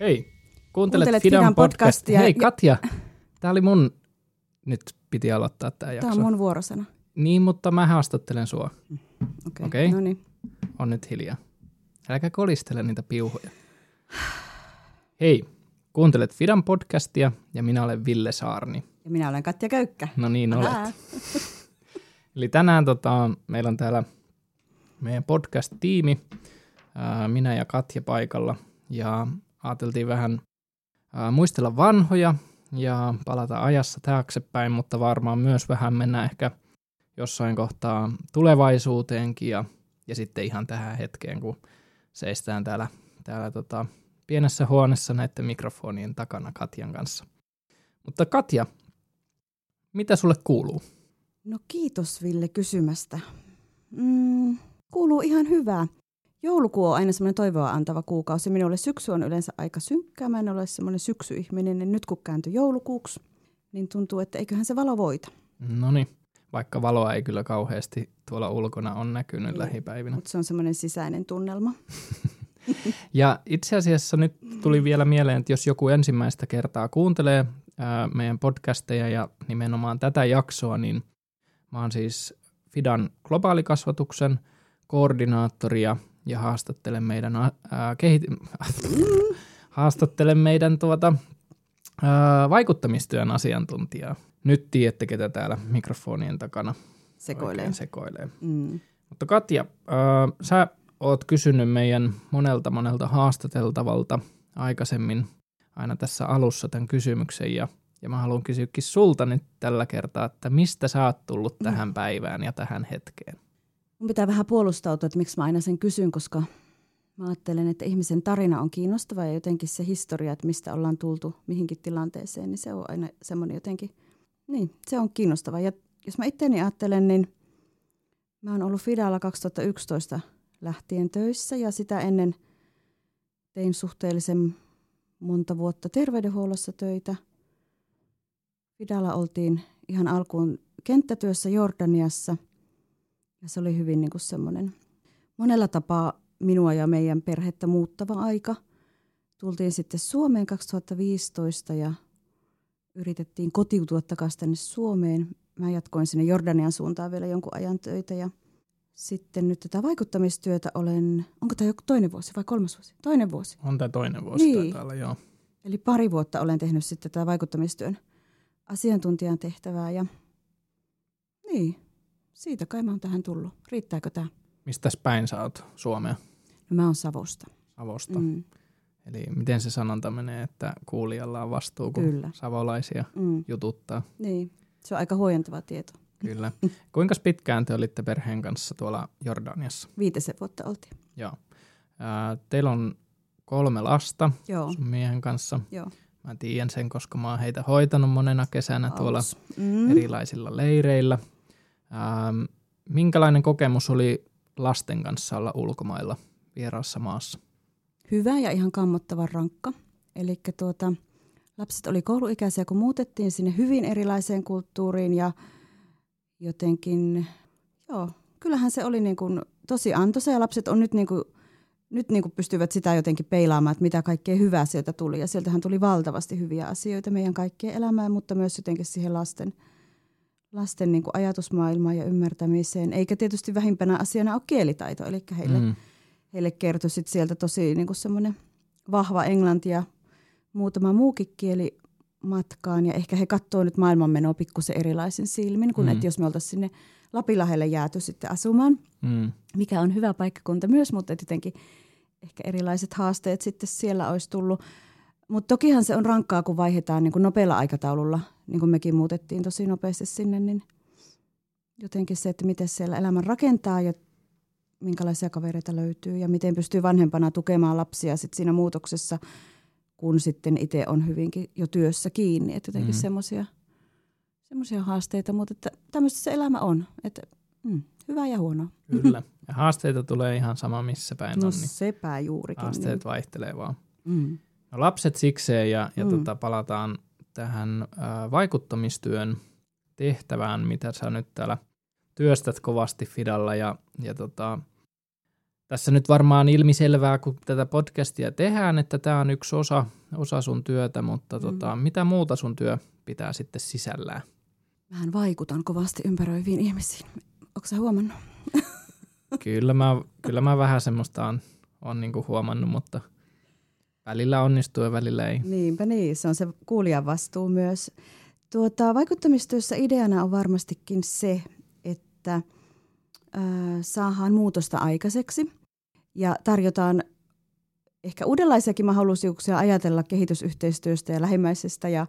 Hei, kuuntelet, Kuuntelet Fidan, Fidan podcastia. podcastia. Hei Ja- Katja, tämä oli mun, nyt piti aloittaa tämä jakso. Tämä on mun vuorosana. Niin, mutta mä haastattelen sua. Okei, Okei. no niin. On nyt hiljaa. Äläkä kolistele niitä piuhoja. Hei, kuuntelet Fidan podcastia ja minä olen Ville Saarni. Ja minä olen Katja Köykkä. No niin, olet. Ää. Eli tänään tota, meillä on täällä meidän podcast-tiimi, minä ja Katja paikalla, ja ajateltiin vähän ää, muistella vanhoja ja palata ajassa taaksepäin, mutta varmaan myös vähän mennä ehkä jossain kohtaa tulevaisuuteenkin ja, ja sitten ihan tähän hetkeen, kun seistään täällä, täällä tota, pienessä huoneessa näiden mikrofonien takana Katjan kanssa. Mutta Katja, mitä sulle kuuluu? No kiitos Ville kysymästä. Mm, kuuluu ihan hyvää. Joulukuu on aina semmoinen toivoa antava kuukausi. Minulle syksy on yleensä aika synkkää. Mä en ole semmoinen syksyihminen. Niin nyt kun kääntyi joulukuuksi, niin tuntuu, että eiköhän se valo voita. No niin, vaikka valoa ei kyllä kauheasti tuolla ulkona on näkynyt Ei. lähipäivinä. Mutta se on semmoinen sisäinen tunnelma. Ja itse asiassa nyt tuli vielä mieleen, että jos joku ensimmäistä kertaa kuuntelee ää, meidän podcasteja ja nimenomaan tätä jaksoa, niin mä oon siis Fidan globaalikasvatuksen koordinaattori ja, ja haastattelen meidän, ää, kehit- haastattelen meidän tuota, ää, vaikuttamistyön asiantuntijaa. Nyt tiedätte, ketä täällä mikrofonien takana Sekoilee. oikein sekoilee. Mm. Mutta Katja, äh, sä oot kysynyt meidän monelta monelta haastateltavalta aikaisemmin aina tässä alussa tämän kysymyksen ja, ja mä haluan kysyäkin sulta nyt tällä kertaa, että mistä sä oot tullut tähän päivään ja tähän hetkeen? Mun pitää vähän puolustautua, että miksi mä aina sen kysyn, koska mä ajattelen, että ihmisen tarina on kiinnostava ja jotenkin se historia, että mistä ollaan tultu mihinkin tilanteeseen, niin se on aina semmoinen jotenkin, niin se on kiinnostava. Ja jos mä itteeni ajattelen, niin mä oon ollut Fidalla 2011 lähtien töissä ja sitä ennen tein suhteellisen monta vuotta terveydenhuollossa töitä. Fidalla oltiin ihan alkuun kenttätyössä Jordaniassa ja se oli hyvin niin kuin semmoinen monella tapaa minua ja meidän perhettä muuttava aika. Tultiin sitten Suomeen 2015 ja yritettiin kotiutua takaisin tänne Suomeen. Mä jatkoin sinne Jordanian suuntaan vielä jonkun ajan töitä ja sitten nyt tätä vaikuttamistyötä olen, onko tämä joku toinen vuosi vai kolmas vuosi? Toinen vuosi. On tämä toinen vuosi Niin. olla, joo. Eli pari vuotta olen tehnyt sitten tätä vaikuttamistyön asiantuntijan tehtävää ja niin, siitä kai mä oon tähän tullut. Riittääkö tämä? Mistäs päin sä oot Suomea? No mä oon Savosta. Savosta. Mm, Eli miten se sanonta menee, että kuulijalla on vastuu, kun Kyllä. savolaisia mm, jututtaa. niin, se on aika huojentava tieto. Kyllä. Kuinka pitkään te olitte perheen kanssa tuolla Jordaniassa? Viitisen vuotta oltiin. Joo. Teillä on kolme lasta Joo, sun miehen kanssa. joo. Mä tiedän sen, koska mä oon heitä hoitanut monena kesänä tuolla Alus. mm. erilaisilla leireillä. Ähm, minkälainen kokemus oli lasten kanssa olla ulkomailla vieraassa maassa? Hyvä ja ihan kammottavan rankka. Eli tuota, lapset oli kouluikäisiä, kun muutettiin sinne hyvin erilaiseen kulttuuriin ja jotenkin, joo, kyllähän se oli niin kuin tosi antoisa ja lapset on nyt niin kuin, nyt niin kuin pystyvät sitä jotenkin peilaamaan, että mitä kaikkea hyvää sieltä tuli. Ja sieltähän tuli valtavasti hyviä asioita meidän kaikkien elämään, mutta myös jotenkin siihen lasten, lasten niin kuin ajatusmaailmaan ja ymmärtämiseen. Eikä tietysti vähimpänä asiana ole kielitaito, eli heille Mm. heille kertoi sit sieltä tosi niin kuin semmoinen vahva englanti ja muutama muukin kieli matkaan. Ja ehkä he katsoo nyt maailmanmenoa pikkusen erilaisin silmin, kuin Mm. että jos me oltaisiin sinne Lapinlahdelle jääty sitten asumaan, Mm. mikä on hyvä paikkakunta myös, mutta et jotenkin ehkä erilaiset haasteet sitten siellä olisi tullut. Mutta tokihan se on rankkaa, kun vaihdetaan niin kuin nopealla aikataululla, niin kuin mekin muutettiin tosi nopeasti sinne, niin jotenkin se, että miten siellä elämän rakentaa ja minkälaisia kavereita löytyy ja miten pystyy vanhempana tukemaan lapsia sit siinä muutoksessa, kun sitten itse on hyvinkin jo työssä kiinni. Että jotenkin Mm. mm. semmoisia semmoisia haasteita, mutta että tämmöistä se elämä on. Että, mm, hyvä ja huono. Kyllä. Ja haasteita tulee ihan sama missä päin No on, niin sepä juurikin. haasteet vaihtelee vaan. Niin. Mm. Lapset sikseen ja, ja Mm. tota, palataan tähän ä, vaikuttamistyön tehtävään, mitä sä nyt täällä työstät kovasti Fidalla ja, ja tota, tässä nyt varmaan ilmiselvää, kun tätä podcastia tehdään, että tämä on yksi osa, osa sun työtä, mutta mm. tota, mitä muuta sun työ pitää sitten sisällään? Mähän vaikutan kovasti ympäröiviin ihmisiin. Onko sä huomannut? kyllä, mä, kyllä mä vähän semmoista on, on niinku huomannut, mutta välillä onnistuu ja välillä ei. Niinpä niin, se on se kuulijan vastuu myös. Tuota, vaikuttamistyössä ideana on varmastikin se, että äh, saadaan muutosta aikaiseksi ja tarjotaan ehkä uudenlaisiakin mahdollisuuksia ajatella kehitysyhteistyöstä ja lähimmäisestä ja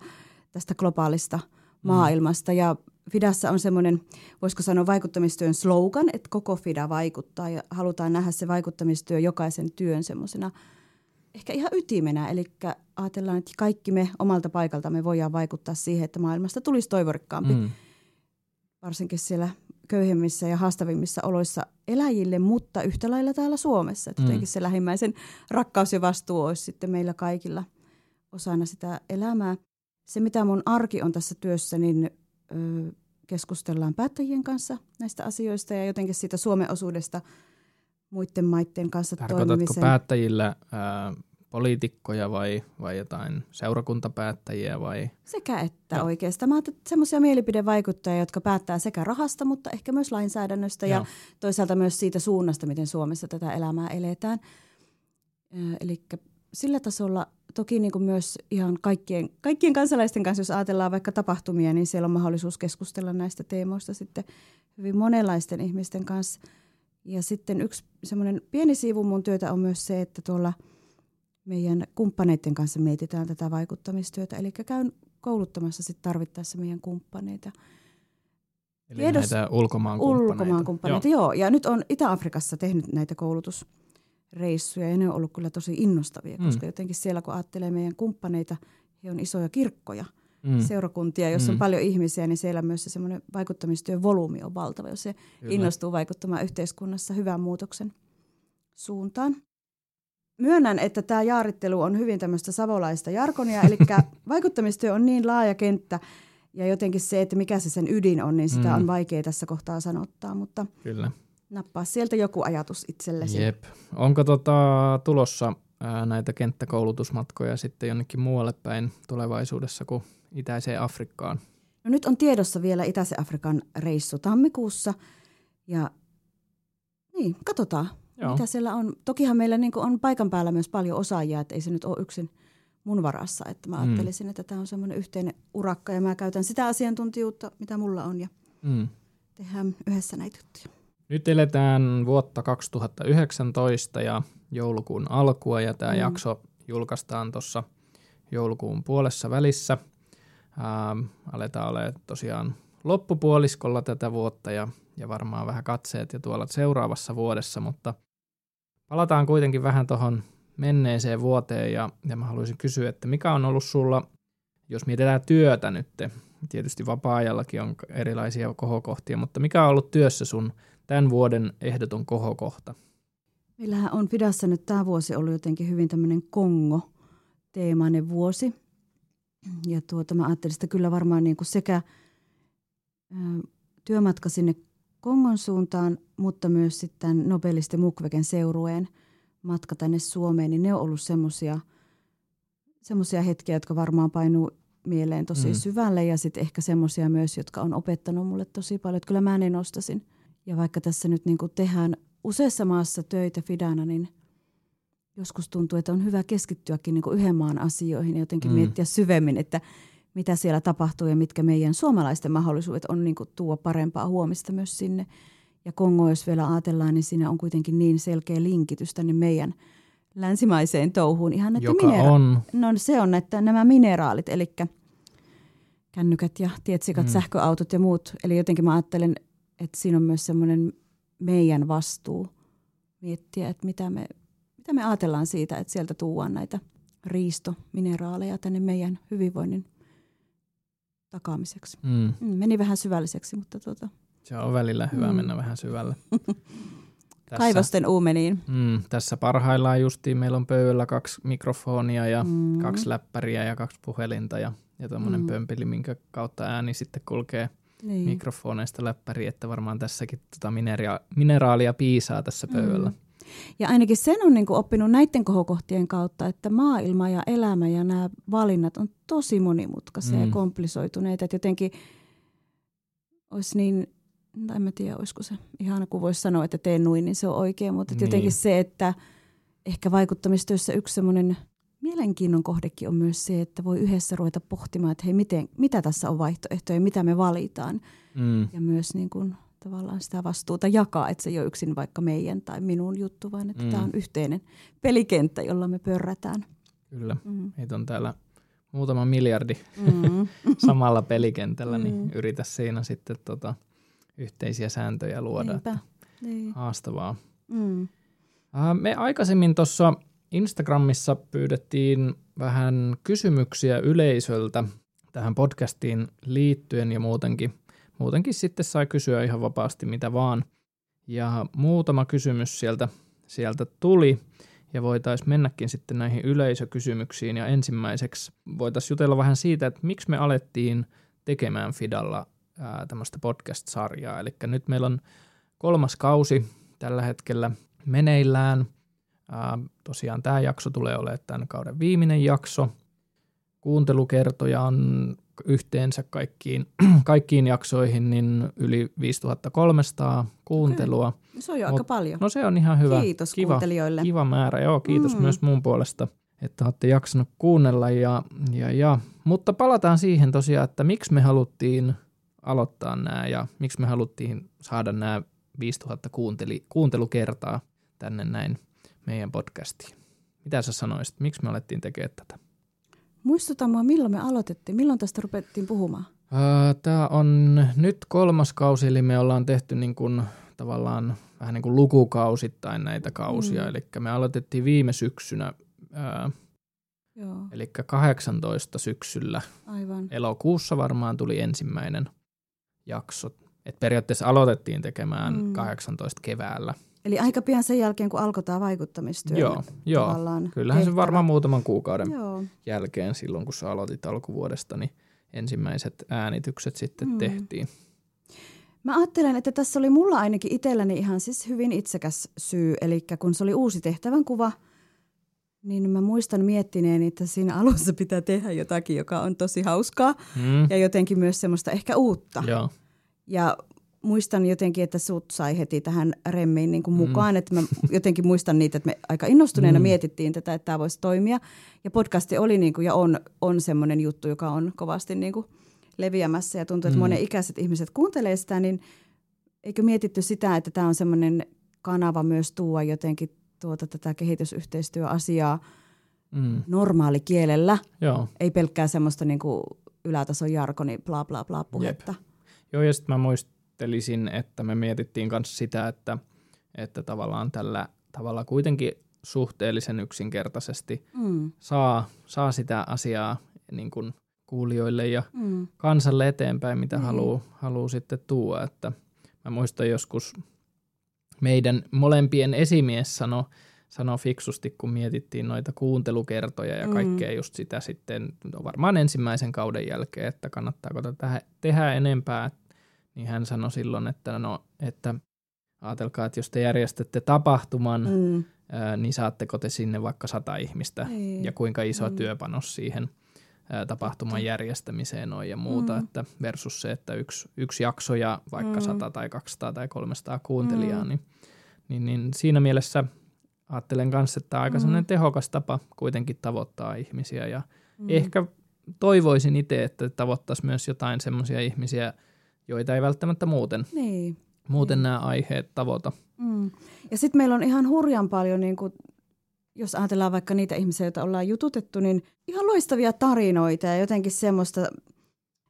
tästä globaalista – Mm. maailmasta. Ja Fidassa on semmoinen, voisiko sanoa vaikuttamistyön slogan, että koko Fida vaikuttaa ja halutaan nähdä se vaikuttamistyö jokaisen työn semmoisena ehkä ihan ytimenä. Eli ajatellaan, että kaikki me omalta paikaltamme voidaan vaikuttaa siihen, että maailmasta tulisi toivorikkaampi. Mm. Varsinkin siellä köyhemmissä ja haastavimmissa oloissa eläjille, mutta yhtä lailla täällä Suomessa. Että mm. jotenkin se lähimmäisen rakkaus ja vastuu olisi sitten meillä kaikilla osana sitä elämää se, mitä mun arki on tässä työssä, niin ö, keskustellaan päättäjien kanssa näistä asioista ja jotenkin siitä Suomen osuudesta muiden maiden kanssa Tarkoitatko toimimisen. päättäjillä ää, poliitikkoja vai, vai jotain seurakuntapäättäjiä vai? Sekä että no. oikeastaan. Mä semmoisia mielipidevaikuttajia, jotka päättää sekä rahasta, mutta ehkä myös lainsäädännöstä Joo. ja toisaalta myös siitä suunnasta, miten Suomessa tätä elämää eletään. Eli sillä tasolla toki niin kuin myös ihan kaikkien, kaikkien kansalaisten kanssa, jos ajatellaan vaikka tapahtumia, niin siellä on mahdollisuus keskustella näistä teemoista sitten hyvin monenlaisten ihmisten kanssa. Ja sitten yksi semmoinen pieni siivu mun työtä on myös se, että tuolla meidän kumppaneiden kanssa mietitään tätä vaikuttamistyötä. Eli käyn kouluttamassa sitten tarvittaessa meidän kumppaneita. Eli Tiedos, näitä ulkomaan kumppaneita. Ulkomaan kumppaneita, joo. joo. Ja nyt on Itä-Afrikassa tehnyt näitä koulutus reissuja ja ne on ollut kyllä tosi innostavia, mm. koska jotenkin siellä kun ajattelee meidän kumppaneita, he on isoja kirkkoja, mm. seurakuntia, jossa mm. on paljon ihmisiä, niin siellä myös se semmoinen vaikuttamistyön volyymi on valtava, jos se kyllä. innostuu vaikuttamaan yhteiskunnassa hyvän muutoksen suuntaan. Myönnän, että tämä jaarittelu on hyvin tämmöistä savolaista jarkonia, eli vaikuttamistyö on niin laaja kenttä, ja jotenkin se, että mikä se sen ydin on, niin sitä mm. on vaikea tässä kohtaa sanottaa, mutta Kyllä. Nappaa sieltä joku ajatus itsellesi. Jep. Onko tota, tulossa ää, näitä kenttäkoulutusmatkoja sitten jonnekin muualle päin tulevaisuudessa kuin Itäiseen Afrikkaan? No nyt on tiedossa vielä Itäisen Afrikan reissu tammikuussa ja niin, katsotaan Joo. mitä siellä on. Tokihan meillä niin on paikan päällä myös paljon osaajia, että ei se nyt ole yksin mun varassa. Että mä mm. ajattelisin, että tämä on semmoinen yhteinen urakka ja mä käytän sitä asiantuntijuutta, mitä mulla on ja mm. tehdään yhdessä näitä juttuja. Nyt eletään vuotta 2019 ja joulukuun alkua ja tämä mm. jakso julkaistaan tuossa joulukuun puolessa välissä. Ähm, aletaan olemaan tosiaan loppupuoliskolla tätä vuotta ja, ja varmaan vähän katseet ja tuolla seuraavassa vuodessa, mutta palataan kuitenkin vähän tuohon menneeseen vuoteen ja, ja mä haluaisin kysyä, että mikä on ollut sulla, jos mietitään työtä nyt, tietysti vapaa-ajallakin on erilaisia kohokohtia, mutta mikä on ollut työssä sun tämän vuoden ehdoton kohokohta? Meillähän on Fidassa nyt tämä vuosi ollut jotenkin hyvin tämmöinen Kongo-teemainen vuosi. Ja tuota, mä ajattelin että kyllä varmaan niin kuin sekä työmatka sinne Kongon suuntaan, mutta myös sitten Nobelisti Mukwegen seurueen matka tänne Suomeen, niin ne on ollut semmoisia semmoisia hetkiä, jotka varmaan painuu mieleen tosi mm. syvälle ja sitten ehkä semmoisia myös, jotka on opettanut mulle tosi paljon. Että kyllä mä ne nostasin ja vaikka tässä nyt niin kuin tehdään useassa maassa töitä Fidana, niin joskus tuntuu, että on hyvä keskittyäkin niin yhden maan asioihin ja jotenkin mm. miettiä syvemmin, että mitä siellä tapahtuu ja mitkä meidän suomalaisten mahdollisuudet on niin kuin tuoda parempaa huomista myös sinne. Ja Kongo, jos vielä ajatellaan, niin siinä on kuitenkin niin selkeä linkitys tänne meidän länsimaiseen touhuun. Ihan näitä Joka minera- on. No se on, että nämä mineraalit, eli kännykät ja tietsikat, mm. sähköautot ja muut. Eli jotenkin mä ajattelen, että siinä on myös semmoinen meidän vastuu miettiä, että mitä me, mitä me ajatellaan siitä, että sieltä tuodaan näitä riistomineraaleja tänne meidän hyvinvoinnin takaamiseksi. Mm. mm meni vähän syvälliseksi, mutta tuota. Se on välillä hyvä mm. mennä vähän syvälle. Tässä, Kaivosten uumeniin. Mm, tässä parhaillaan justiin meillä on pöydällä kaksi mikrofonia ja mm. kaksi läppäriä ja kaksi puhelinta ja, ja tuommoinen mm. pömpeli, minkä kautta ääni sitten kulkee – niin. mikrofoneista läppäri, että varmaan tässäkin tota mineria- mineraalia piisaa tässä pöydällä. Mm. Ja ainakin sen on niin kuin oppinut näiden kohokohtien kautta, että maailma ja elämä ja nämä valinnat on tosi monimutkaisia mm. ja komplisoituneita. Että jotenkin olisi niin, en mä tiedä, olisiko se ihana, kun voisi sanoa, että teen noin, niin se on oikein. Mutta niin. jotenkin se, että ehkä vaikuttamistyössä yksi semmoinen mielenkiinnon kohdekin on myös se, että voi yhdessä ruveta pohtimaan, että hei, miten, mitä tässä on vaihtoehtoja, mitä me valitaan. Mm. Ja myös niin kuin, tavallaan sitä vastuuta jakaa, että se ei ole yksin vaikka meidän tai minun juttu, vaan että mm. tämä on yhteinen pelikenttä, jolla me pörrätään. Kyllä, mm. meitä on täällä muutama miljardi mm. samalla pelikentällä, niin mm. yritä siinä sitten tota, yhteisiä sääntöjä luoda. Niinpä. Niin. Haastavaa. Mm. Me aikaisemmin tuossa Instagramissa pyydettiin vähän kysymyksiä yleisöltä tähän podcastiin liittyen ja muutenkin – muutenkin sitten sai kysyä ihan vapaasti mitä vaan. Ja muutama kysymys sieltä, sieltä tuli ja voitaisiin mennäkin sitten näihin yleisökysymyksiin. Ja ensimmäiseksi voitaisiin jutella vähän siitä, että miksi me alettiin tekemään Fidalla tämmöistä podcast-sarjaa. Eli nyt meillä on kolmas kausi tällä hetkellä meneillään. Ää, tosiaan tämä jakso tulee olemaan tämän kauden viimeinen jakso. Kuuntelukertoja on yhteensä kaikkiin, kaikkiin jaksoihin niin yli 5300 kuuntelua. Okay. Se on jo Mut, aika paljon. No se on ihan hyvä. Kiitos kiva, kuuntelijoille. Kiva määrä, joo kiitos mm. myös mun puolesta, että olette jaksanut kuunnella. Ja, ja, ja. Mutta palataan siihen tosiaan, että miksi me haluttiin aloittaa nämä ja miksi me haluttiin saada nämä 5000 kuunteli, kuuntelukertaa tänne näin meidän podcastiin. Mitä sä sanoisit, miksi me alettiin tekemään tätä? Muistuta mua, milloin me aloitettiin, milloin tästä rupettiin puhumaan? Tämä on nyt kolmas kausi, eli me ollaan tehty niin kuin, tavallaan vähän niin kuin lukukausittain näitä kausia. Mm. Eli me aloitettiin viime syksynä, ää, Joo. eli 18 syksyllä. Aivan. Elokuussa varmaan tuli ensimmäinen jakso. Et periaatteessa aloitettiin tekemään mm. 18 keväällä. Eli aika pian sen jälkeen, kun alkoi tämä vaikuttamistyö. Joo, joo. kyllähän tehtävä. se varmaan muutaman kuukauden joo. jälkeen silloin, kun sä aloitit alkuvuodesta, niin ensimmäiset äänitykset sitten mm. tehtiin. Mä ajattelen, että tässä oli mulla ainakin itselläni ihan siis hyvin itsekäs syy. Eli kun se oli uusi tehtävän kuva, niin mä muistan miettineeni, että siinä alussa pitää tehdä jotakin, joka on tosi hauskaa mm. ja jotenkin myös semmoista ehkä uutta. Joo. Ja muistan jotenkin, että sut sai heti tähän remmiin niin kuin mm. mukaan, mm. että mä jotenkin muistan niitä, että me aika innostuneena mm. mietittiin tätä, että tämä voisi toimia. Ja podcasti oli niin kuin, ja on, on semmoinen juttu, joka on kovasti niin kuin leviämässä ja tuntuu, että mm. monen ikäiset ihmiset kuuntelee sitä, niin eikö mietitty sitä, että tämä on semmoinen kanava myös tuoda jotenkin tuota tätä kehitysyhteistyöasiaa mm. normaalikielellä, Joo. ei pelkkää semmoista niin kuin ylätason jarkoni bla bla bla puhetta. Jep. Joo, ja sitten mä muist, ajattelisin, että me mietittiin myös sitä, että, että tavallaan tällä tavalla kuitenkin suhteellisen yksinkertaisesti mm. saa, saa sitä asiaa niin kuin kuulijoille ja mm. kansalle eteenpäin, mitä mm. haluaa haluu sitten tuoda. Että mä muistan joskus meidän molempien esimies sanoi, sano fiksusti, kun mietittiin noita kuuntelukertoja ja mm. kaikkea just sitä sitten varmaan ensimmäisen kauden jälkeen, että kannattaako tätä tehdä enempää, niin hän sanoi silloin, että no, että ajatelkaa, että jos te järjestätte tapahtuman, mm. ää, niin saatteko te sinne vaikka sata ihmistä Ei. Niin. ja kuinka iso mm. työpanos siihen ää, tapahtuman järjestämiseen on ja muuta, mm. että versus se, että yksi, yksi jakso ja vaikka mm. 100 tai 200 tai 300 kuuntelijaa, mm. niin, niin, niin siinä mielessä ajattelen kanssa, että aika mm. tehokas tapa kuitenkin tavoittaa ihmisiä ja mm. ehkä toivoisin itse, että tavoittaisi myös jotain semmoisia ihmisiä, joita ei välttämättä muuten, niin. muuten niin. nämä aiheet tavoita. Mm. Ja sitten meillä on ihan hurjan paljon, niin kuin, jos ajatellaan vaikka niitä ihmisiä, joita ollaan jututettu, niin ihan loistavia tarinoita ja jotenkin semmoista,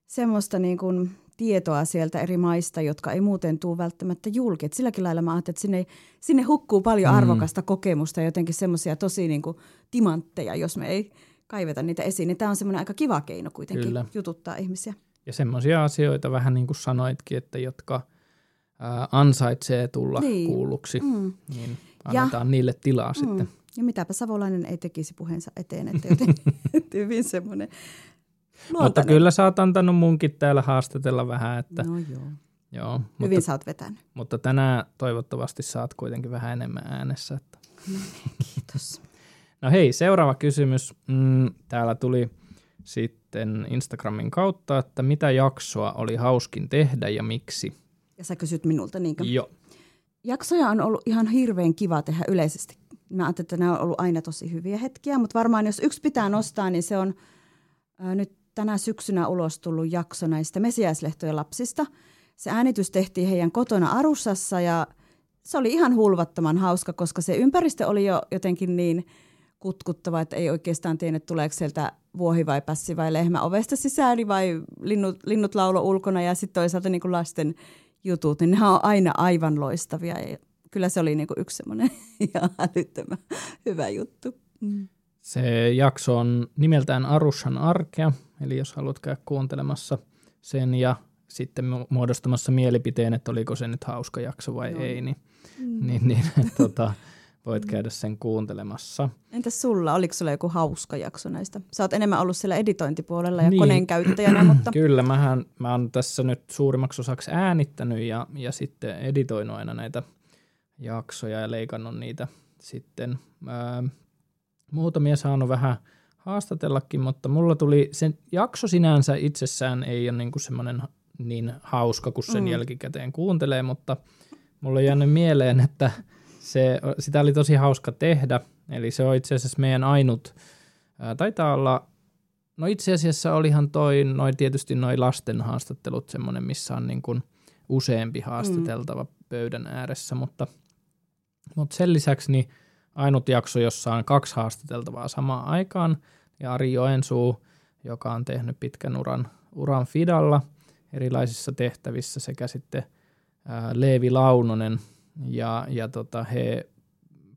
semmoista niin kuin tietoa sieltä eri maista, jotka ei muuten tule välttämättä julki. Et silläkin lailla mä ajattelin, että sinne, sinne hukkuu paljon mm. arvokasta kokemusta ja jotenkin semmoisia tosi niin kuin timantteja, jos me ei kaiveta niitä esiin. Niin tämä on semmoinen aika kiva keino kuitenkin Kyllä. jututtaa ihmisiä. Ja semmoisia asioita vähän niin kuin sanoitkin, että jotka ää, ansaitsee tulla niin. kuulluksi, mm. niin annetaan ja, niille tilaa mm. sitten. Ja mitäpä Savolainen ei tekisi puheensa eteen, että joten hyvin semmoinen Mutta kyllä sä oot antanut munkin täällä haastatella vähän, että, no joo. Joo, Hyvin mutta, sä oot vetänyt. mutta tänään toivottavasti saat kuitenkin vähän enemmän äänessä. Että. Kiitos. No hei, seuraava kysymys. Mm, täällä tuli sitten Instagramin kautta, että mitä jaksoa oli hauskin tehdä ja miksi? Ja sä kysyt minulta niinkö? Joo. Jaksoja on ollut ihan hirveän kiva tehdä yleisesti. Mä ajattelin, että nämä on ollut aina tosi hyviä hetkiä, mutta varmaan jos yksi pitää nostaa, niin se on ää, nyt tänä syksynä ulos tullut jakso näistä mesiäislehtojen lapsista. Se äänitys tehtiin heidän kotona Arussassa ja se oli ihan hulvattoman hauska, koska se ympäristö oli jo jotenkin niin kutkuttava, että ei oikeastaan tiennyt, tuleeko sieltä vuohi vai pässi vai lehmä ovesta sisään vai linnut, linnut laulo ulkona ja sitten toisaalta niin kuin lasten jutut, niin ne on aina aivan loistavia ja kyllä se oli niin kuin yksi semmoinen ihan älyttömän hyvä juttu. Mm. Se jakso on nimeltään Arushan arkea, eli jos haluat käydä kuuntelemassa sen ja sitten mu- muodostamassa mielipiteen, että oliko se nyt hauska jakso vai Joo. ei, niin, Mm. niin, niin tota, voit käydä sen kuuntelemassa. Entäs sulla, oliko sulla joku hauska jakso näistä? Sä oot enemmän ollut siellä editointipuolella ja Niin. koneen käyttäjänä, mutta Kyllä, mähän, mä oon tässä nyt suurimmaksi osaksi äänittänyt ja, ja sitten editoinut aina näitä jaksoja ja leikannut niitä sitten. Ää, muutamia saanut vähän haastatellakin, mutta mulla tuli, sen jakso sinänsä itsessään ei ole niinku semmoinen niin hauska kuin sen mm. jälkikäteen kuuntelee, mutta mulla on jäänyt mieleen, että se, sitä oli tosi hauska tehdä, eli se on itse asiassa meidän ainut, ää, taitaa olla No itse asiassa olihan toi, noi tietysti noi lasten haastattelut semmoinen, missä on niin kuin useampi haastateltava mm. pöydän ääressä, mutta, mutta sen lisäksi niin ainut jakso, jossa on kaksi haastateltavaa samaan aikaan, ja Ari Joensuu, joka on tehnyt pitkän uran, uran Fidalla erilaisissa tehtävissä, sekä sitten ää, Leevi Launonen, ja, ja tota, he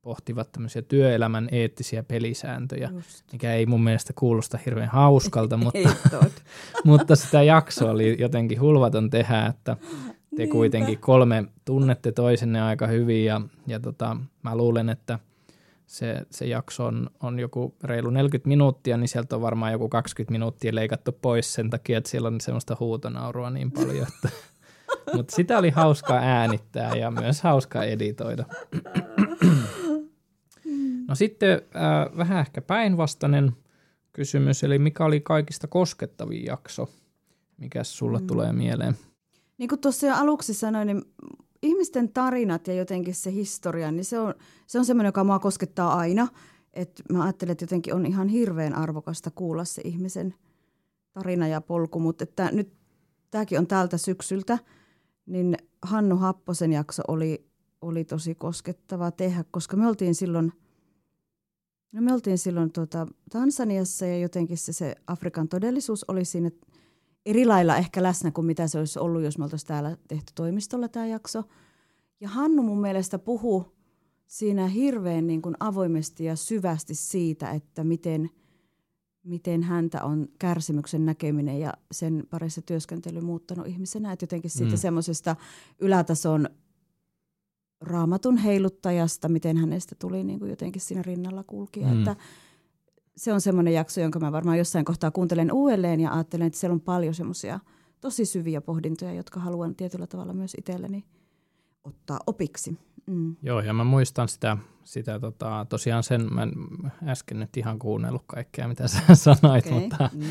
pohtivat tämmöisiä työelämän eettisiä pelisääntöjä Just. mikä ei mun mielestä kuulosta hirveän hauskalta, mutta, mutta sitä jaksoa oli jotenkin hulvaton tehdä, että te Niinpä. kuitenkin kolme tunnette toisenne aika hyvin ja, ja tota, mä luulen, että se, se jakso on, on joku reilu 40 minuuttia, niin sieltä on varmaan joku 20 minuuttia leikattu pois sen takia, että siellä on semmoista huutonaurua niin paljon, että mutta sitä oli hauskaa äänittää ja myös hauskaa editoida. No sitten äh, vähän ehkä päinvastainen kysymys, eli mikä oli kaikista koskettavin jakso? Mikäs sulle Mm. mm. tulee mieleen? Niin kuin tuossa jo aluksi sanoin, niin ihmisten tarinat ja jotenkin se historia, niin se on, se on semmoinen, joka mua koskettaa aina. Et mä ajattelen, että jotenkin on ihan hirveän arvokasta kuulla se ihmisen tarina ja polku, mutta että nyt tämäkin on tältä syksyltä, niin Hannu Happosen jakso oli, oli tosi koskettava tehdä, koska me oltiin silloin, no me oltiin silloin tuota Tansaniassa ja jotenkin se, se Afrikan todellisuus oli siinä eri lailla ehkä läsnä kuin mitä se olisi ollut, jos me oltaisiin täällä tehty toimistolla tämä jakso. Ja Hannu mun mielestä puhuu siinä hirveän niin kuin avoimesti ja syvästi siitä, että miten, miten häntä on kärsimyksen näkeminen ja sen parissa työskentely muuttanut ihmisenä. Että jotenkin siitä Mm. semmoisesta ylätason raamatun heiluttajasta, miten hänestä tuli niin kuin jotenkin siinä rinnalla kulkija. Mm. Että se on semmoinen jakso, jonka mä varmaan jossain kohtaa kuuntelen uudelleen ja ajattelen, että siellä on paljon semmoisia tosi syviä pohdintoja, jotka haluan tietyllä tavalla myös itselleni ottaa opiksi. Mm. Joo, ja mä muistan sitä, sitä tota, tosiaan sen, mä en äsken nyt ihan kuunnellut kaikkea, mitä sä sanoit, Okei. mutta Mm.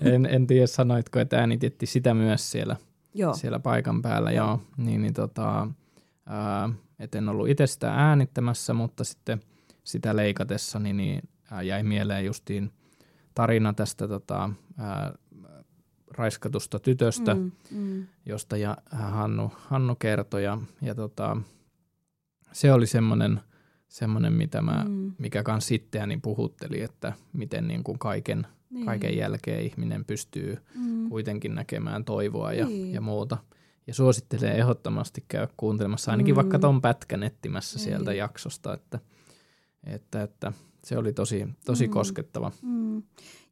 en, en tiedä sanoitko, että äänitettiin sitä myös siellä, Joo. siellä paikan päällä, Joo. joo, niin, niin tota, ää, et en ollut itse sitä äänittämässä, mutta sitten sitä leikatessa niin, niin ää, jäi mieleen justiin tarina tästä tota, ää, raiskatusta tytöstä, Mm, mm. josta ja Hannu, Hannu kertoi. Ja, ja tota, se oli semmoinen, semmoinen mitä mä, Mm. mikä kans itseäni puhutteli, että miten niin kuin kaiken, Niin. kaiken jälkeen ihminen pystyy Mm. kuitenkin näkemään toivoa ja, Niin. ja muuta. Ja suosittelen ehdottomasti käydä kuuntelemassa ainakin Mm. vaikka ton pätkän etsimässä Niin. sieltä jaksosta, että, että, että se oli tosi, tosi Mm. koskettava. Mm.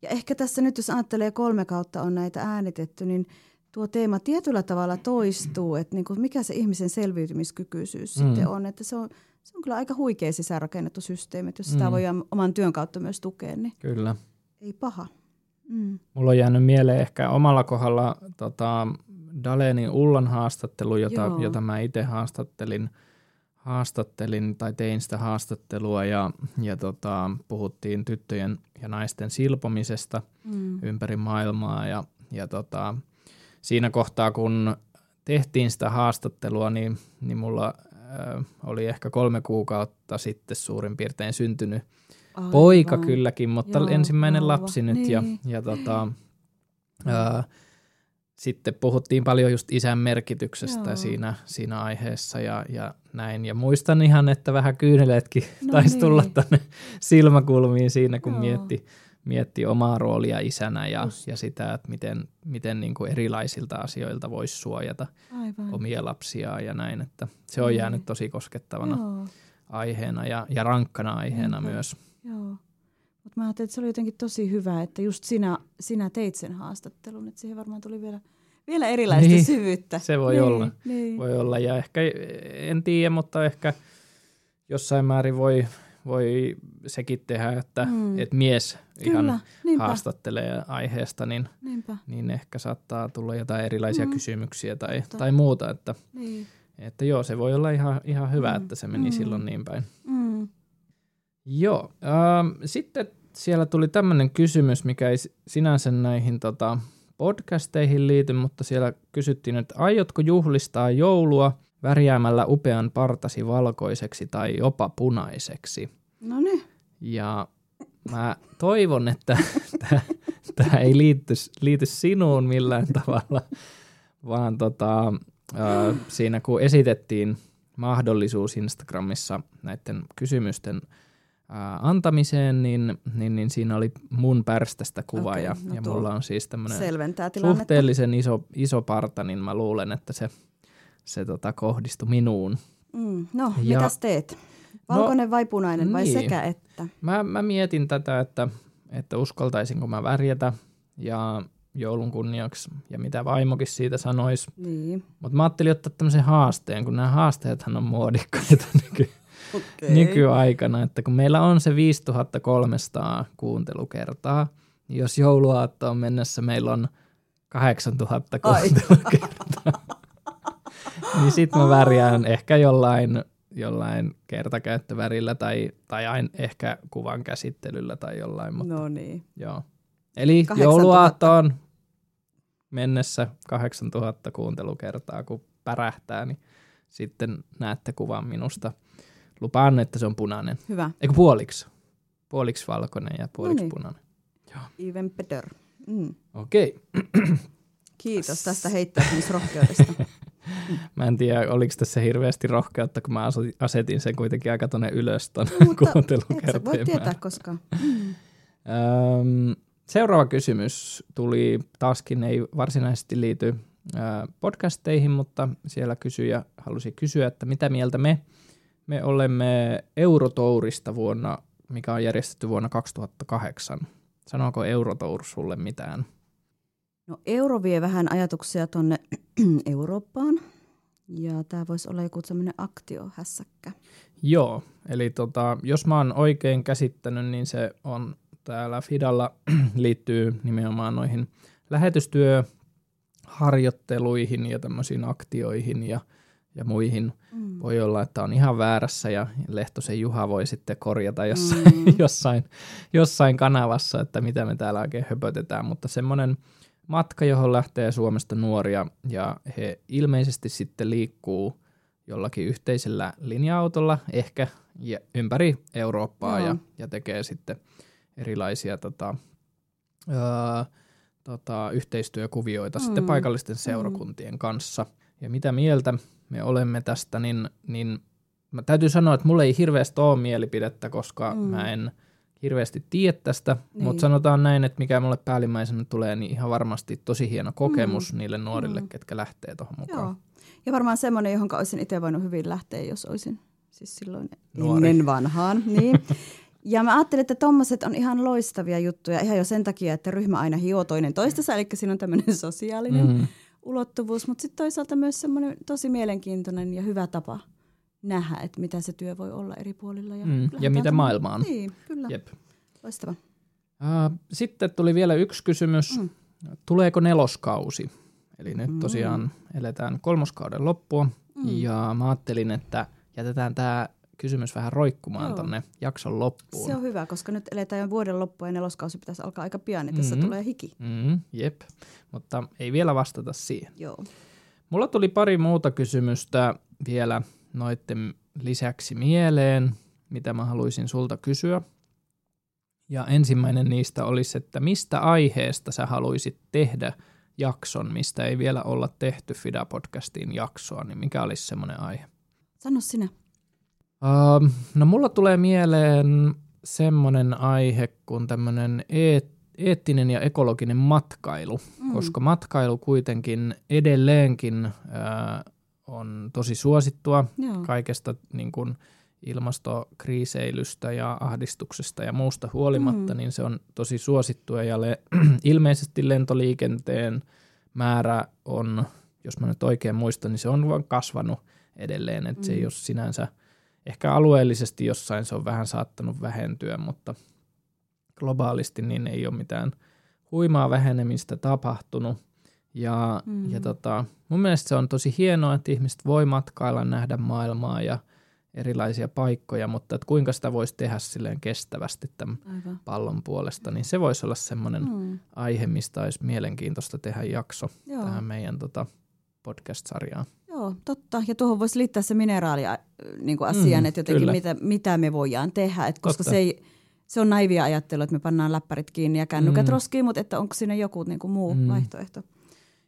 Ja ehkä tässä nyt, jos ajattelee kolme kautta on näitä äänitetty, niin tuo teema tietyllä tavalla toistuu, että niin kuin mikä se ihmisen selviytymiskykyisyys Mm. sitten on. Että se on, se on kyllä aika huikea sisäänrakennettu systeemi, että jos sitä Mm. voi oman työn kautta myös tukea, niin Kyllä. ei paha. Mm. Mulla on jäänyt mieleen ehkä omalla kohdalla tota, Dalenin Ullan haastattelu, jota, Joo. jota mä itse haastattelin, haastattelin tai tein sitä haastattelua ja, ja tota, puhuttiin tyttöjen ja naisten silpomisesta Mm. ympäri maailmaa ja, ja tota, siinä kohtaa kun tehtiin sitä haastattelua, niin, niin mulla äh, oli ehkä kolme kuukautta sitten suurin piirtein syntynyt Aivan. poika kylläkin, mutta Joo, ensimmäinen vauva. lapsi nyt ja, Niin. ja tota, ää, sitten puhuttiin paljon just isän merkityksestä Joo. siinä, siinä aiheessa ja, ja näin. Ja muistan ihan, että vähän kyyneleetkin No taisi niin. tulla tänne silmäkulmiin siinä, kun Joo. mietti, mietti omaa roolia isänä ja, Just. ja sitä, että miten, miten niin kuin erilaisilta asioilta voisi suojata Aivan. omia lapsiaan ja näin. Että se on Niin. jäänyt tosi koskettavana Joo, aiheena ja, ja rankkana aiheena Niinpä. myös. joo. Mutta mä ajattelin, että se oli jotenkin tosi hyvä, että just sinä, sinä teit sen haastattelun, että siihen varmaan tuli vielä, vielä erilaista Niin, syvyyttä. se voi niin, olla. Niin. Voi olla, ja ehkä, en tiedä, mutta ehkä jossain määrin voi, voi sekin tehdä, että Mm. et mies Kyllä, ihan niinpä, haastattelee aiheesta, niin, niinpä. niin ehkä saattaa tulla jotain erilaisia Mm. kysymyksiä tai, Totta. tai muuta, että, Niin. että joo, se voi olla ihan, ihan hyvä, Mm. että se meni Mm. silloin niin päin. Mm. Joo, ähm, sitten siellä tuli tämmöinen kysymys, mikä ei sinänsä näihin tota, podcasteihin liity, mutta siellä kysyttiin, että aiotko juhlistaa joulua värjäämällä upean partasi valkoiseksi tai jopa punaiseksi? No niin. Ja mä toivon, että tämä ei liity, liity sinuun millään tavalla, vaan tota, ää, siinä kun esitettiin mahdollisuus Instagramissa näiden kysymysten ää, antamiseen, niin, niin, niin siinä oli mun pärstästä kuva Okei, ja, no ja mulla on siis tämmöinen suhteellisen iso, iso parta, niin mä luulen, että se, se tota, kohdistui minuun. Mm. No, Ja- mitäs teet? Valkoinen vai punainen vai niin. sekä että? Mä, mä mietin tätä, että, että uskaltaisinko mä värjätä ja joulun kunniaksi ja mitä vaimokin siitä sanoisi. Niin. Mutta mä ajattelin ottaa tämmöisen haasteen, kun nämä haasteethan on muodikkaita nyky, Okay. nykyaikana, että kun meillä on se 5300 kuuntelukertaa, niin jos jouluaattoon mennessä meillä on 8000 Ai. kuuntelukertaa, niin sit mä värjään ehkä jollain, jollain kertakäyttövärillä tai, tai ain, ehkä kuvan käsittelyllä tai jollain, mutta No niin. joo. Eli 8000. jouluaattoon mennessä 8000 kuuntelukertaa, kun pärähtää, niin sitten näette kuvan minusta. Lupaan, että se on punainen. Hyvä. Eikö puoliksi? Puoliksi valkoinen ja puoliksi niin. punainen. Even better. Mm. Okei. Kiitos tästä heittäytymisrohkeudesta. Mä en tiedä, oliko tässä hirveästi rohkeutta, kun mä asetin sen kuitenkin aika tonne ylös ton Et sä voi kuuntelukertojen tietää koskaan. Öm, seuraava kysymys tuli taaskin, ei varsinaisesti liity ö, podcasteihin, mutta siellä kysyjä halusi kysyä, että mitä mieltä me, me olemme Eurotourista vuonna, mikä on järjestetty vuonna 2008. Sanooko Eurotour sulle mitään? No euro vie vähän ajatuksia tuonne Eurooppaan. Ja tämä voisi olla joku sellainen aktiohässäkkä. Joo, eli tota, jos mä oon oikein käsittänyt, niin se on täällä Fidalla liittyy nimenomaan noihin lähetystyöharjoitteluihin ja tämmöisiin aktioihin ja, ja muihin. Mm. Voi olla, että on ihan väärässä ja Lehtosen Juha voi sitten korjata jossain, Mm. mm. jossain, jossain kanavassa, että mitä me täällä oikein höpötetään, mutta semmoinen matka, johon lähtee Suomesta nuoria ja he ilmeisesti sitten liikkuu jollakin yhteisellä linja-autolla ehkä ja ympäri Eurooppaa Joo. ja, ja tekee sitten erilaisia tota, öö, tota, yhteistyökuvioita mm. sitten Mm. paikallisten seurakuntien kanssa. Ja mitä mieltä me olemme tästä, niin, niin mä täytyy sanoa, että mulla ei hirveästi ole mielipidettä, koska Mm. mm. mä en hirveästi tiedä tästä, Niin. mutta sanotaan näin, että mikä mulle päällimmäisenä tulee, niin ihan varmasti tosi hieno kokemus Mm. mm. niille nuorille, Mm. mm. ketkä lähtee tuohon mukaan. Joo. Ja varmaan semmoinen, johon olisin itse voinut hyvin lähteä, jos olisin siis silloin Nuori. ennen vanhaan. Niin. Ja mä ajattelin, että tommoset on ihan loistavia juttuja, ihan jo sen takia, että ryhmä aina hioo toinen toistensa, eli siinä on tämmöinen sosiaalinen mm. Mm. ulottuvuus, mutta sitten toisaalta myös semmoinen tosi mielenkiintoinen ja hyvä tapa nähdä, että mitä se työ voi olla eri puolilla. Ja, Mm. Ja mitä semmo- maailma on. Niin, kyllä. Jep. Loistava. Uh, sitten tuli vielä yksi kysymys. Mm. Mm. Tuleeko neloskausi? Eli nyt tosiaan eletään kolmoskauden loppua mm. ja mä ajattelin, että jätetään tämä kysymys vähän roikkumaan Joo. tonne jakson loppuun. Se on hyvä, koska nyt eletään jo vuoden loppua ja neloskausi pitäisi alkaa aika pian, niin tässä Mhm. tulee hiki. Mm, jep, mutta ei vielä vastata siihen. Joo. Mulla tuli pari muuta kysymystä vielä noiden lisäksi mieleen, mitä mä haluaisin sulta kysyä. Ja ensimmäinen niistä olisi, että mistä aiheesta sä haluaisit tehdä jakson, mistä ei vielä olla tehty Fida-podcastiin jaksoa, niin mikä olisi semmoinen aihe? Sano sinä. Uh, no mulla tulee mieleen semmoinen aihe kuin tämmöinen eet- eettinen ja ekologinen matkailu, mm. koska matkailu kuitenkin edelleenkin uh, on tosi suosittua Joo. kaikesta niin kuin ilmastokriiseilystä ja ahdistuksesta ja muusta huolimatta, mm. niin se on tosi suosittua ja le- ilmeisesti lentoliikenteen määrä on, jos mä nyt oikein muistan, niin se on vaan kasvanut edelleen, että mm. se ei ole sinänsä, ehkä alueellisesti jossain se on vähän saattanut vähentyä, mutta globaalisti niin ei ole mitään huimaa vähenemistä tapahtunut. Ja, mm. ja tota, mun mielestä se on tosi hienoa, että ihmiset voi matkailla, nähdä maailmaa ja erilaisia paikkoja, mutta että kuinka sitä voisi tehdä silleen kestävästi tämän Aivan. pallon puolesta, niin se voisi olla semmoinen Mm. aihe, mistä olisi mielenkiintoista tehdä jakso Joo. tähän meidän tota, podcast-sarjaan. Joo, totta. Ja tuohon voisi liittää se mineraali niin kuin asian, Mm, mm, että jotenkin kyllä. mitä, mitä me voidaan tehdä. Et koska Totta. se, ei, se on naivia ajattelua, että me pannaan läppärit kiinni ja kännykät Mm. mm. roskiin, mutta että onko siinä joku niin kuin muu Mm. mm. vaihtoehto.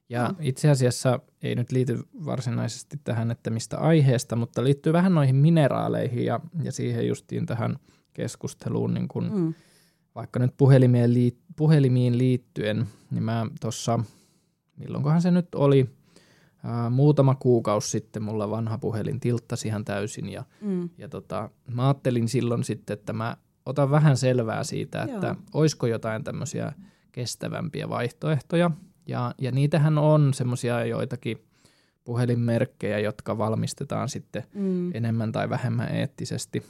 Ja itse asiassa ei nyt liity varsinaisesti tähän, että mistä aiheesta, mutta liittyy vähän noihin mineraaleihin ja, ja siihen justiin tähän keskusteluun, niin kun Mm. vaikka nyt puhelimeen liit, puhelimiin liittyen, niin mä tuossa, milloinkohan se nyt oli, ää, muutama kuukausi sitten mulla vanha puhelin tilttasi ihan täysin ja, Mm. ja tota, mä ajattelin silloin sitten, että mä otan vähän selvää siitä, että Joo. olisiko jotain tämmöisiä kestävämpiä vaihtoehtoja. Ja, ja niitähän on semmoisia joitakin puhelinmerkkejä, jotka valmistetaan sitten Mm. enemmän tai vähemmän eettisesti.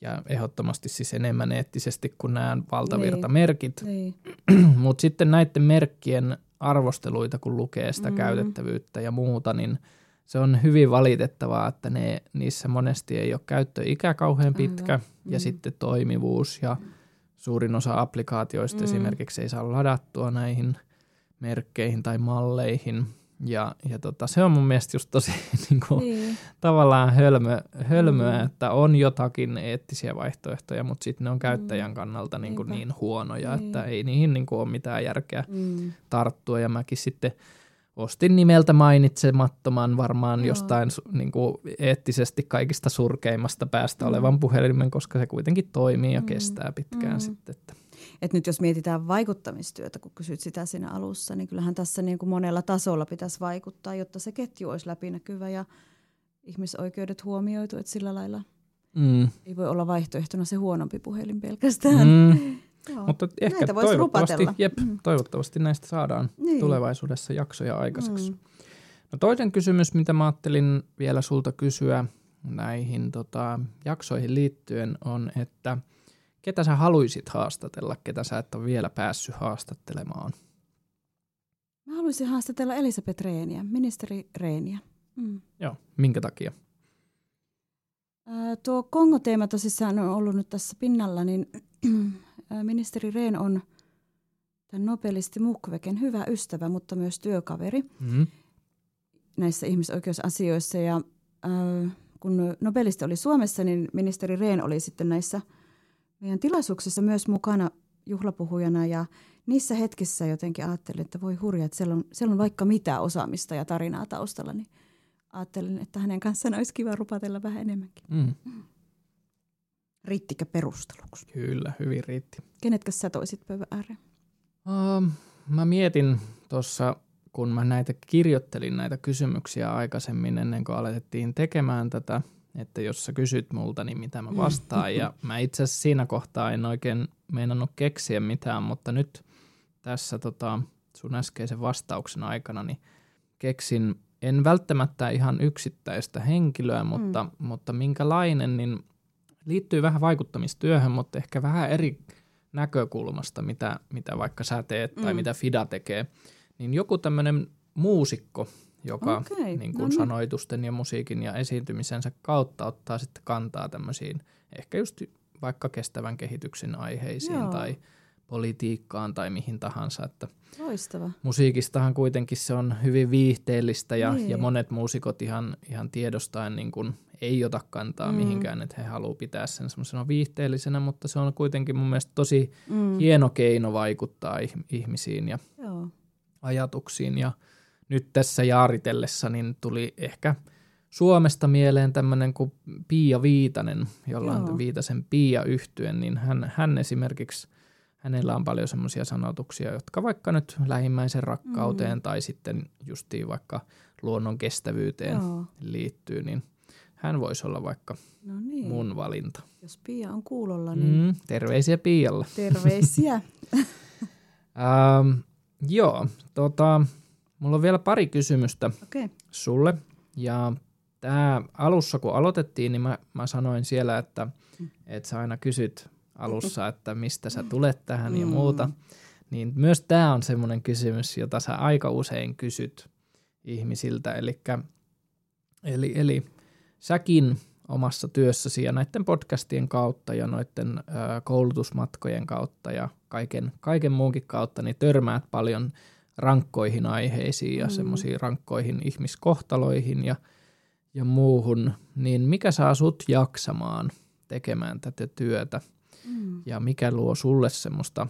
Ja ehdottomasti siis enemmän eettisesti kuin nämä valtavirtamerkit. Niin. Mutta sitten näiden merkkien arvosteluita, kun lukee sitä Mm. käytettävyyttä ja muuta, niin se on hyvin valitettavaa, että ne, niissä monesti ei ole käyttöikä kauhean pitkä Aivan. ja Mm. sitten toimivuus ja suurin osa applikaatioista Mm. esimerkiksi ei saa ladattua näihin merkkeihin tai malleihin. Ja, ja tota, se on mun mielestä just tosi niin kuin, Niin. tavallaan hölmö, hölmöä, Mm. että on jotakin eettisiä vaihtoehtoja, mutta sitten ne on käyttäjän kannalta niin, kuin niin huonoja, Niin. että ei niihin niin kuin ole mitään järkeä Mm. tarttua. Ja mäkin sitten ostin nimeltä mainitsemattoman varmaan Joo. jostain niin kuin eettisesti kaikista surkeimmasta päästä Mm. olevan puhelimen, koska se kuitenkin toimii ja Mm. kestää pitkään Mm. sitten. Että. Et nyt jos mietitään vaikuttamistyötä, kun kysyt sitä siinä alussa, niin kyllähän tässä niin kuin monella tasolla pitäisi vaikuttaa, jotta se ketju olisi läpinäkyvä ja ihmisoikeudet huomioitu, että sillä lailla Mm. ei voi olla vaihtoehtona se huonompi puhelin pelkästään. Mm. Joo. Mutta ehkä Näitä voisi toivottavasti, rupatella. jep, Mm. toivottavasti näistä saadaan Niin. tulevaisuudessa jaksoja aikaiseksi. Mm. No toinen kysymys, mitä mä ajattelin vielä sulta kysyä näihin tota, jaksoihin liittyen on, että ketä sä haluisit haastatella, ketä sä et ole vielä päässyt haastattelemaan? Mä haluaisin haastatella Elisabeth Reeniä, ministeri Reeniä. Mm. Joo, minkä takia? Ää, Tuo Kongo-teema tosissaan on ollut nyt tässä pinnalla, niin ää, ministeri Rehn on tämän nobelisti Mukwegen hyvä ystävä, mutta myös työkaveri Mm. näissä ihmisoikeusasioissa. Ja ää, kun nobelisti oli Suomessa, niin ministeri Rehn oli sitten näissä meidän tilaisuuksissa myös mukana juhlapuhujana ja niissä hetkissä jotenkin ajattelin, että voi hurja, että siellä on, siellä on vaikka mitä osaamista ja tarinaa taustalla, niin ajattelin, että hänen kanssaan olisi kiva rupatella vähän enemmänkin. Mm. Riittikö perusteluksi? Kyllä, hyvin riitti. Kenetkä sä toisit pöydän ääreen? Um, mä mietin tuossa, kun mä näitä kirjoittelin näitä kysymyksiä aikaisemmin ennen kuin alettiin tekemään tätä, että jos sä kysyt multa, niin mitä mä vastaan. Ja mä itse asiassa siinä kohtaa en oikein meinannut keksiä mitään, mutta nyt tässä tota, sun äskeisen vastauksen aikana niin keksin, en välttämättä ihan yksittäistä henkilöä, mutta, mm. mutta minkälainen, niin liittyy vähän vaikuttamistyöhön, mutta ehkä vähän eri näkökulmasta, mitä, mitä vaikka sä teet tai Mm. mitä FIDA tekee, niin joku tämmöinen muusikko, joka Okei, niin no kuin niin. sanoitusten ja musiikin ja esiintymisensä kautta ottaa sitten kantaa tämmöisiin ehkä just vaikka kestävän kehityksen aiheisiin Joo. tai politiikkaan tai mihin tahansa. Että Loistava. musiikistahan kuitenkin se on hyvin viihteellistä ja, Niin. ja monet muusikot ihan, ihan tiedostaen niin kuin ei ota kantaa Mm. mihinkään, että he haluaa pitää sen semmoisena viihteellisenä, mutta se on kuitenkin mun mielestä tosi Mm. hieno keino vaikuttaa ih- ihmisiin ja Joo. ajatuksiin. Ja nyt tässä jaaritellessa niin tuli ehkä Suomesta mieleen tämmöinen kuin Pia Viitanen, jolla on Viitasen Pia yhtyen, niin hän, hän esimerkiksi, hänellä on paljon semmoisia sanotuksia, jotka vaikka nyt lähimmäisen rakkauteen Mm. tai sitten justiin vaikka luonnon kestävyyteen Joo. liittyy, niin hän voisi olla vaikka No niin. mun valinta. Jos Pia on kuulolla, niin Mm, terveisiä Pialle. terveisiä. Ähm, joo, tota, mulla on vielä pari kysymystä. Okay. sulle. Ja tämä alussa, kun aloitettiin, niin mä, mä sanoin siellä, että, että sä aina kysyt alussa, että mistä sä tulet tähän ja Mm. muuta. Niin myös tämä on semmoinen kysymys, jota sä aika usein kysyt ihmisiltä. Elikkä, eli, eli säkin omassa työssäsi ja näiden podcastien kautta ja noiden ö, koulutusmatkojen kautta ja kaiken, kaiken muunkin kautta, niin törmäät paljon rankkoihin aiheisiin ja Mm. mm. semmoisiin rankkoihin ihmiskohtaloihin ja, ja muuhun, niin mikä saa sut jaksamaan tekemään tätä työtä Mm. ja mikä luo sulle semmoista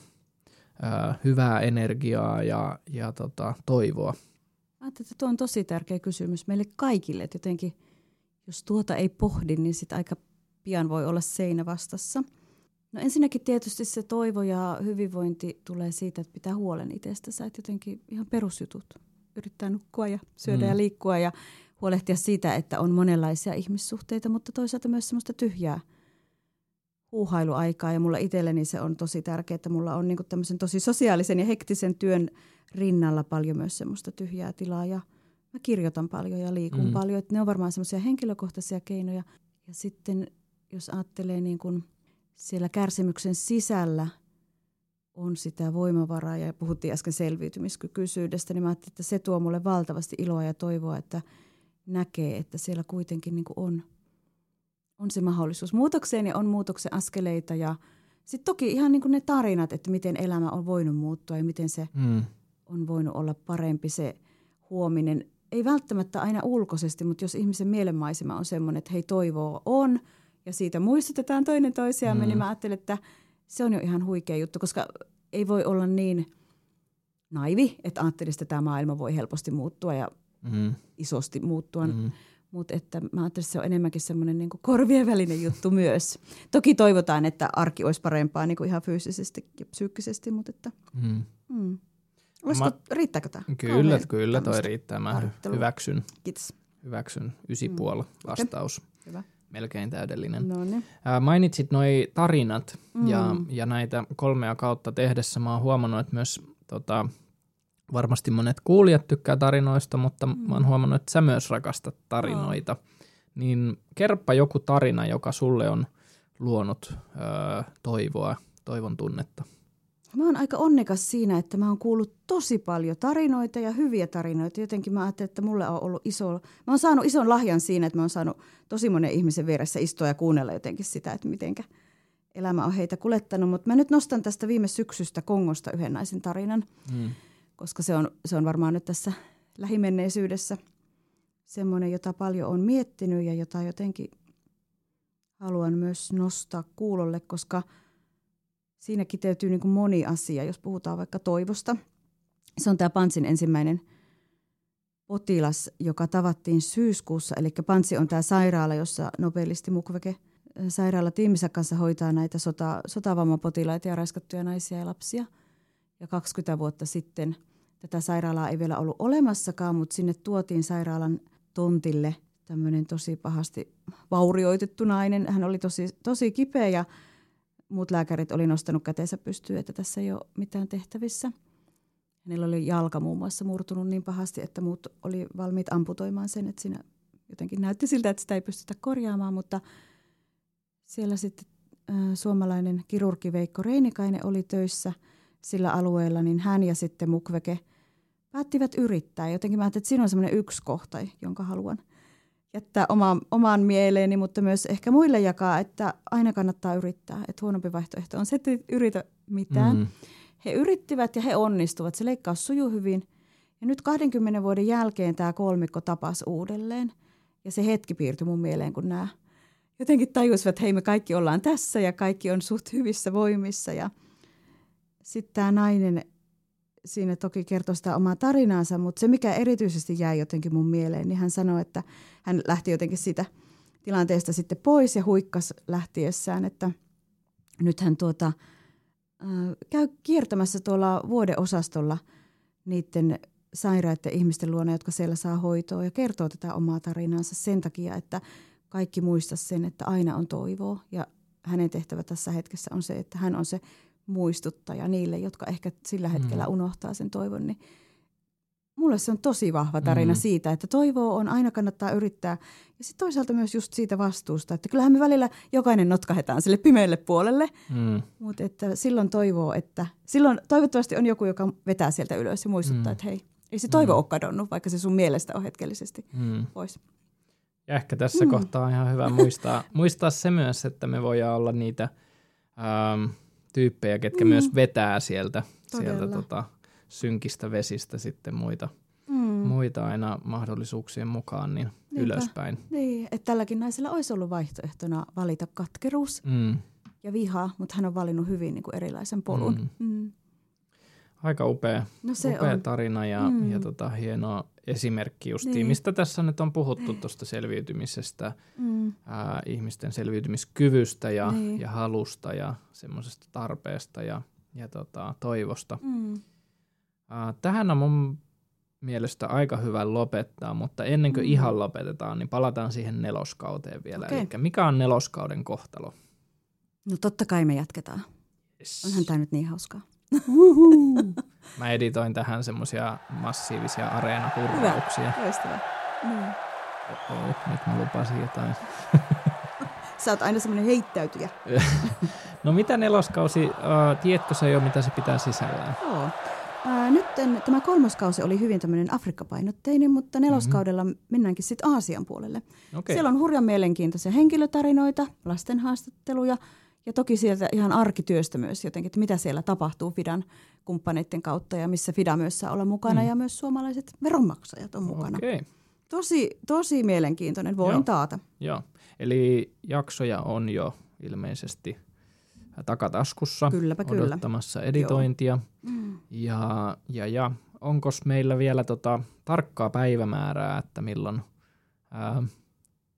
ö, hyvää energiaa ja, ja tota, toivoa? Ajattelin, että tuo on tosi tärkeä kysymys meille kaikille, että jotenkin jos tuota ei pohdi, niin sit aika pian voi olla seinä vastassa. No ensinnäkin tietysti se toivo ja hyvinvointi tulee siitä, että pitää huolen itsestänsä, että jotenkin ihan perusjutut. Yrittää nukkua ja syödä Mm. ja liikkua ja huolehtia siitä, että on monenlaisia ihmissuhteita, mutta toisaalta myös semmoista tyhjää huuhailuaikaa. Ja mulla itselleni se on tosi tärkeää, että mulla on niinku tämmöisen tosi sosiaalisen ja hektisen työn rinnalla paljon myös semmoista tyhjää tilaa ja mä kirjoitan paljon ja liikun Mm. paljon. Että ne on varmaan semmoisia henkilökohtaisia keinoja. Ja sitten jos ajattelee niin kuin siellä kärsimyksen sisällä on sitä voimavaraa ja puhuttiin äsken selviytymiskykyisyydestä, niin mä ajattelin, että se tuo mulle valtavasti iloa ja toivoa, että näkee, että siellä kuitenkin niin on, on se mahdollisuus muutokseen ja on muutoksen askeleita ja sitten toki ihan niin ne tarinat, että miten elämä on voinut muuttua ja miten se Mm. on voinut olla parempi se huominen. Ei välttämättä aina ulkoisesti, mutta jos ihmisen mielenmaisema on semmoinen, että hei toivoa on ja siitä muistutetaan toinen toisiamme, Mm. niin mä ajattelen, että se on jo ihan huikea juttu, koska ei voi olla niin naivi, että ajattelisi, että tämä maailma voi helposti muuttua ja Mm. isosti muuttua, mm. Mm. mutta että mä ajattelin, että se on enemmänkin semmoinen niin korvien välinen juttu myös. Toki toivotaan, että arki olisi parempaa niin kuin ihan fyysisesti ja psyykkisesti, mutta että Mm. mm. Olisiko, Mä- riittääkö tämä? Kyllä, kyllä toi riittää. Mä hyväksyn, Kiitos. hyväksyn ysipuola vastaus. Hyvä. Melkein täydellinen. No niin. Ää, mainitsit noi tarinat ja, Mm. ja näitä kolmea kautta tehdessä mä oon huomannut, että myös tota, varmasti monet kuulijat tykkää tarinoista, mutta mm. mä oon huomannut, että sä myös rakastat tarinoita. Niin kerppa joku tarina, joka sulle on luonut öö, toivoa, toivon tunnetta. Mä oon aika onnekas siinä, että mä oon kuullut tosi paljon tarinoita ja hyviä tarinoita. Jotenkin mä ajattelin, että mulle on ollut iso... Mä oon saanut ison lahjan siinä, että mä oon saanut tosi monen ihmisen vieressä istua ja kuunnella jotenkin sitä, että mitenkä elämä on heitä kulettanut. Mutta mä nyt nostan tästä viime syksystä Kongosta yhden naisen tarinan, Mm. koska se on, se on varmaan nyt tässä lähimenneisyydessä semmoinen, jota paljon on miettinyt ja jota jotenkin haluan myös nostaa kuulolle, koska siinä kiteytyy niin kuin moni asia, jos puhutaan vaikka toivosta. Se on tämä Pantsin ensimmäinen potilas, joka tavattiin syyskuussa. Eli Pantsi on tämä sairaala, jossa nobelisti sairaala tiiminsä kanssa hoitaa näitä sota, sotavammapotilaita ja raiskattuja naisia ja lapsia. Ja 20 vuotta sitten tätä sairaalaa ei vielä ollut olemassakaan, mutta sinne tuotiin sairaalan tontille tämmöinen tosi pahasti vaurioitettu nainen. Hän oli tosi, tosi kipeä ja muut lääkärit oli nostanut käteensä pystyyn, että tässä ei ole mitään tehtävissä. Hänellä oli jalka muun muassa murtunut niin pahasti, että muut oli valmiit amputoimaan sen, että siinä jotenkin näytti siltä, että sitä ei pystytä korjaamaan, mutta siellä sitten suomalainen kirurgi Veikko Reinikainen oli töissä sillä alueella, niin hän ja sitten Mukwege päättivät yrittää. Jotenkin mä ajattelin, että siinä on semmoinen yksi kohta, jonka haluan jättää omaan, omaan mieleeni, mutta myös ehkä muille jakaa, että aina kannattaa yrittää. Että huonompi vaihtoehto on se, että yritä mitään. Mm. He yrittivät ja he onnistuvat. Se leikkaus sujuu hyvin. Ja nyt 20 vuoden jälkeen tämä kolmikko tapasi uudelleen. Ja se hetki piirtyi mun mieleen, kun nämä jotenkin tajusivat, että hei me kaikki ollaan tässä ja kaikki on suht hyvissä voimissa. Ja sitten tämä nainen siinä toki kertoi sitä omaa tarinaansa, mutta se mikä erityisesti jäi jotenkin mun mieleen, niin hän sanoi, että hän lähti jotenkin siitä tilanteesta sitten pois ja huikkas lähtiessään, että nyt hän tuota, äh, käy kiertämässä tuolla vuodeosastolla niiden sairaiden ihmisten luona, jotka siellä saa hoitoa ja kertoo tätä omaa tarinansa sen takia, että kaikki muista sen, että aina on toivoa. Ja hänen tehtävä tässä hetkessä on se, että hän on se muistuttaja niille, jotka ehkä sillä hetkellä mm. unohtaa sen toivon, niin mulle se on tosi vahva tarina mm. siitä, että toivoa on, aina kannattaa yrittää. Ja sitten toisaalta myös just siitä vastuusta, että kyllähän me välillä jokainen notkahetaan sille pimeälle puolelle, mm. mutta että silloin toivoo, että silloin toivottavasti on joku, joka vetää sieltä ylös ja muistuttaa, mm. että hei, ei se toivo mm. ole kadonnut, vaikka se sun mielestä on hetkellisesti mm. pois. Ja ehkä tässä mm. kohtaa on ihan hyvä muistaa, muistaa se myös, että me voidaan olla niitä ähm, tyyppejä, ketkä mm. myös vetää sieltä, sieltä tota, synkistä vesistä sitten muita, mm. muita aina mahdollisuuksien mukaan niin ylöspäin. Niin, että tälläkin naisella olisi ollut vaihtoehtona valita katkeruus mm. ja viha, mutta hän on valinnut hyvin niin kuin erilaisen polun. Mm. Mm. Aika upea, no se upea on. tarina ja, mm. ja tota, hieno esimerkki justiin, niin. mistä tässä nyt on puhuttu tuosta selviytymisestä, mm. ää, ihmisten selviytymiskyvystä ja, niin. ja halusta ja semmoisesta tarpeesta ja, ja tota, toivosta. Mm. Ää, tähän on mun mielestä aika hyvä lopettaa, mutta ennen kuin mm. ihan lopetetaan, niin palataan siihen neloskauteen vielä. Okay. Eli mikä on neloskauden kohtalo? No totta kai me jatketaan. Yes. Onhan tämä nyt niin hauskaa. Mä editoin tähän semmosia massiivisia areenahurrauksia. Hyvä, loistavaa. Mm. Oh, nyt mä lupasin jotain. Sä oot aina semmoinen heittäytyjä. no mitä neloskausi, uh, tiedätkö sä jo mitä se pitää sisällään? Joo. Uh, nyt tämä kolmoskausi oli hyvin tämmöinen Afrikka-painotteinen, mutta neloskaudella mm-hmm. mennäänkin sitten Aasian puolelle. Okay. Siellä on hurjan mielenkiintoisia henkilötarinoita, lasten haastatteluja – ja toki sieltä ihan arkityöstä myös jotenkin, että mitä siellä tapahtuu Fidan kumppaneiden kautta ja missä Fida myös saa olla mukana mm. ja myös suomalaiset veronmaksajat on mukana. Okay. Tosi, tosi mielenkiintoinen, voin Joo. taata. Joo, eli jaksoja on jo ilmeisesti takataskussa Kylläpä odottamassa kyllä. editointia. Mm. Ja, ja, ja onko meillä vielä tota tarkkaa päivämäärää, että milloin ää,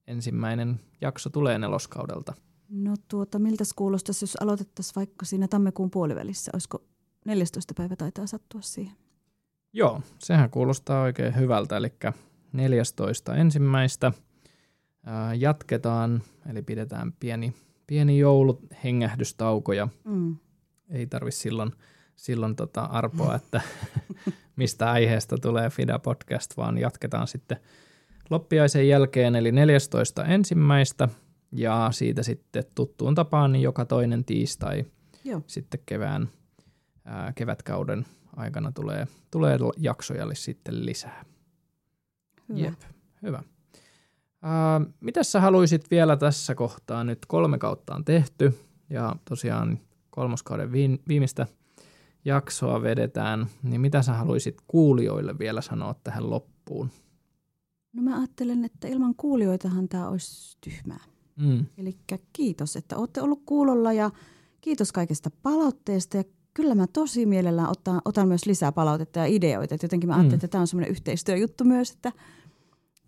ensimmäinen jakso tulee neloskaudelta? No tuota, miltä kuulostaisi, jos aloitettaisiin vaikka siinä tammikuun puolivälissä? Olisiko 14. päivä taitaa sattua siihen? Joo, sehän kuulostaa oikein hyvältä, eli 14. ensimmäistä jatketaan, eli pidetään pieni, pieni jouluhengähdystauko ja mm. ei tarvi silloin, silloin tota arpoa, että mistä aiheesta tulee FIDA-podcast, vaan jatketaan sitten loppiaisen jälkeen, eli 14. ensimmäistä – ja siitä sitten tuttuun tapaan niin joka toinen tiistai Joo. sitten kevään, ää, kevätkauden aikana tulee, tulee jaksoja sitten lisää. Hyvä. Jep, hyvä. Ää, mitä sä haluaisit vielä tässä kohtaa? Nyt kolme kautta on tehty ja tosiaan kolmoskauden viimeistä jaksoa vedetään, niin mitä sä haluaisit kuulijoille vielä sanoa tähän loppuun? No mä ajattelen, että ilman kuulijoitahan tämä olisi tyhmää. Mm. Eli kiitos, että olette ollut kuulolla ja kiitos kaikesta palautteesta ja kyllä mä tosi mielellään otan, otan myös lisää palautetta ja ideoita. Et jotenkin mä ajattelin, mm. että tämä on semmoinen yhteistyöjuttu myös, että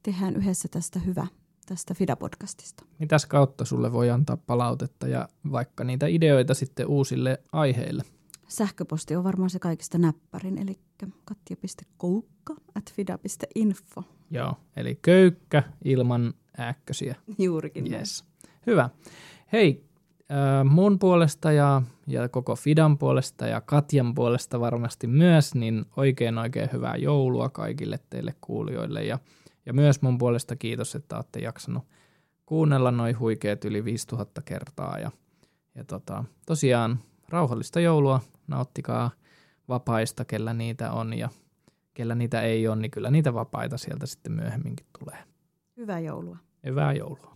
tehdään yhdessä tästä hyvä tästä FIDA-podcastista. Mitäs kautta sulle voi antaa palautetta ja vaikka niitä ideoita sitten uusille aiheille? Sähköposti on varmaan se kaikista näppärin, eli katja.koukka at fida.info. Joo, eli köykkä ilman ääkkösiä. Juurikin yes. Hyvä. Hei, äh, mun puolesta ja, ja koko Fidan puolesta ja Katjan puolesta varmasti myös, niin oikein oikein hyvää joulua kaikille teille kuulijoille ja, ja myös mun puolesta kiitos, että olette jaksanut kuunnella noin huikeat yli 5000 kertaa ja, ja tota, tosiaan rauhallista joulua, nauttikaa vapaista, kellä niitä on ja, kellä niitä ei ole, niin kyllä niitä vapaita sieltä sitten myöhemminkin tulee. Hyvää joulua. Hyvää joulua.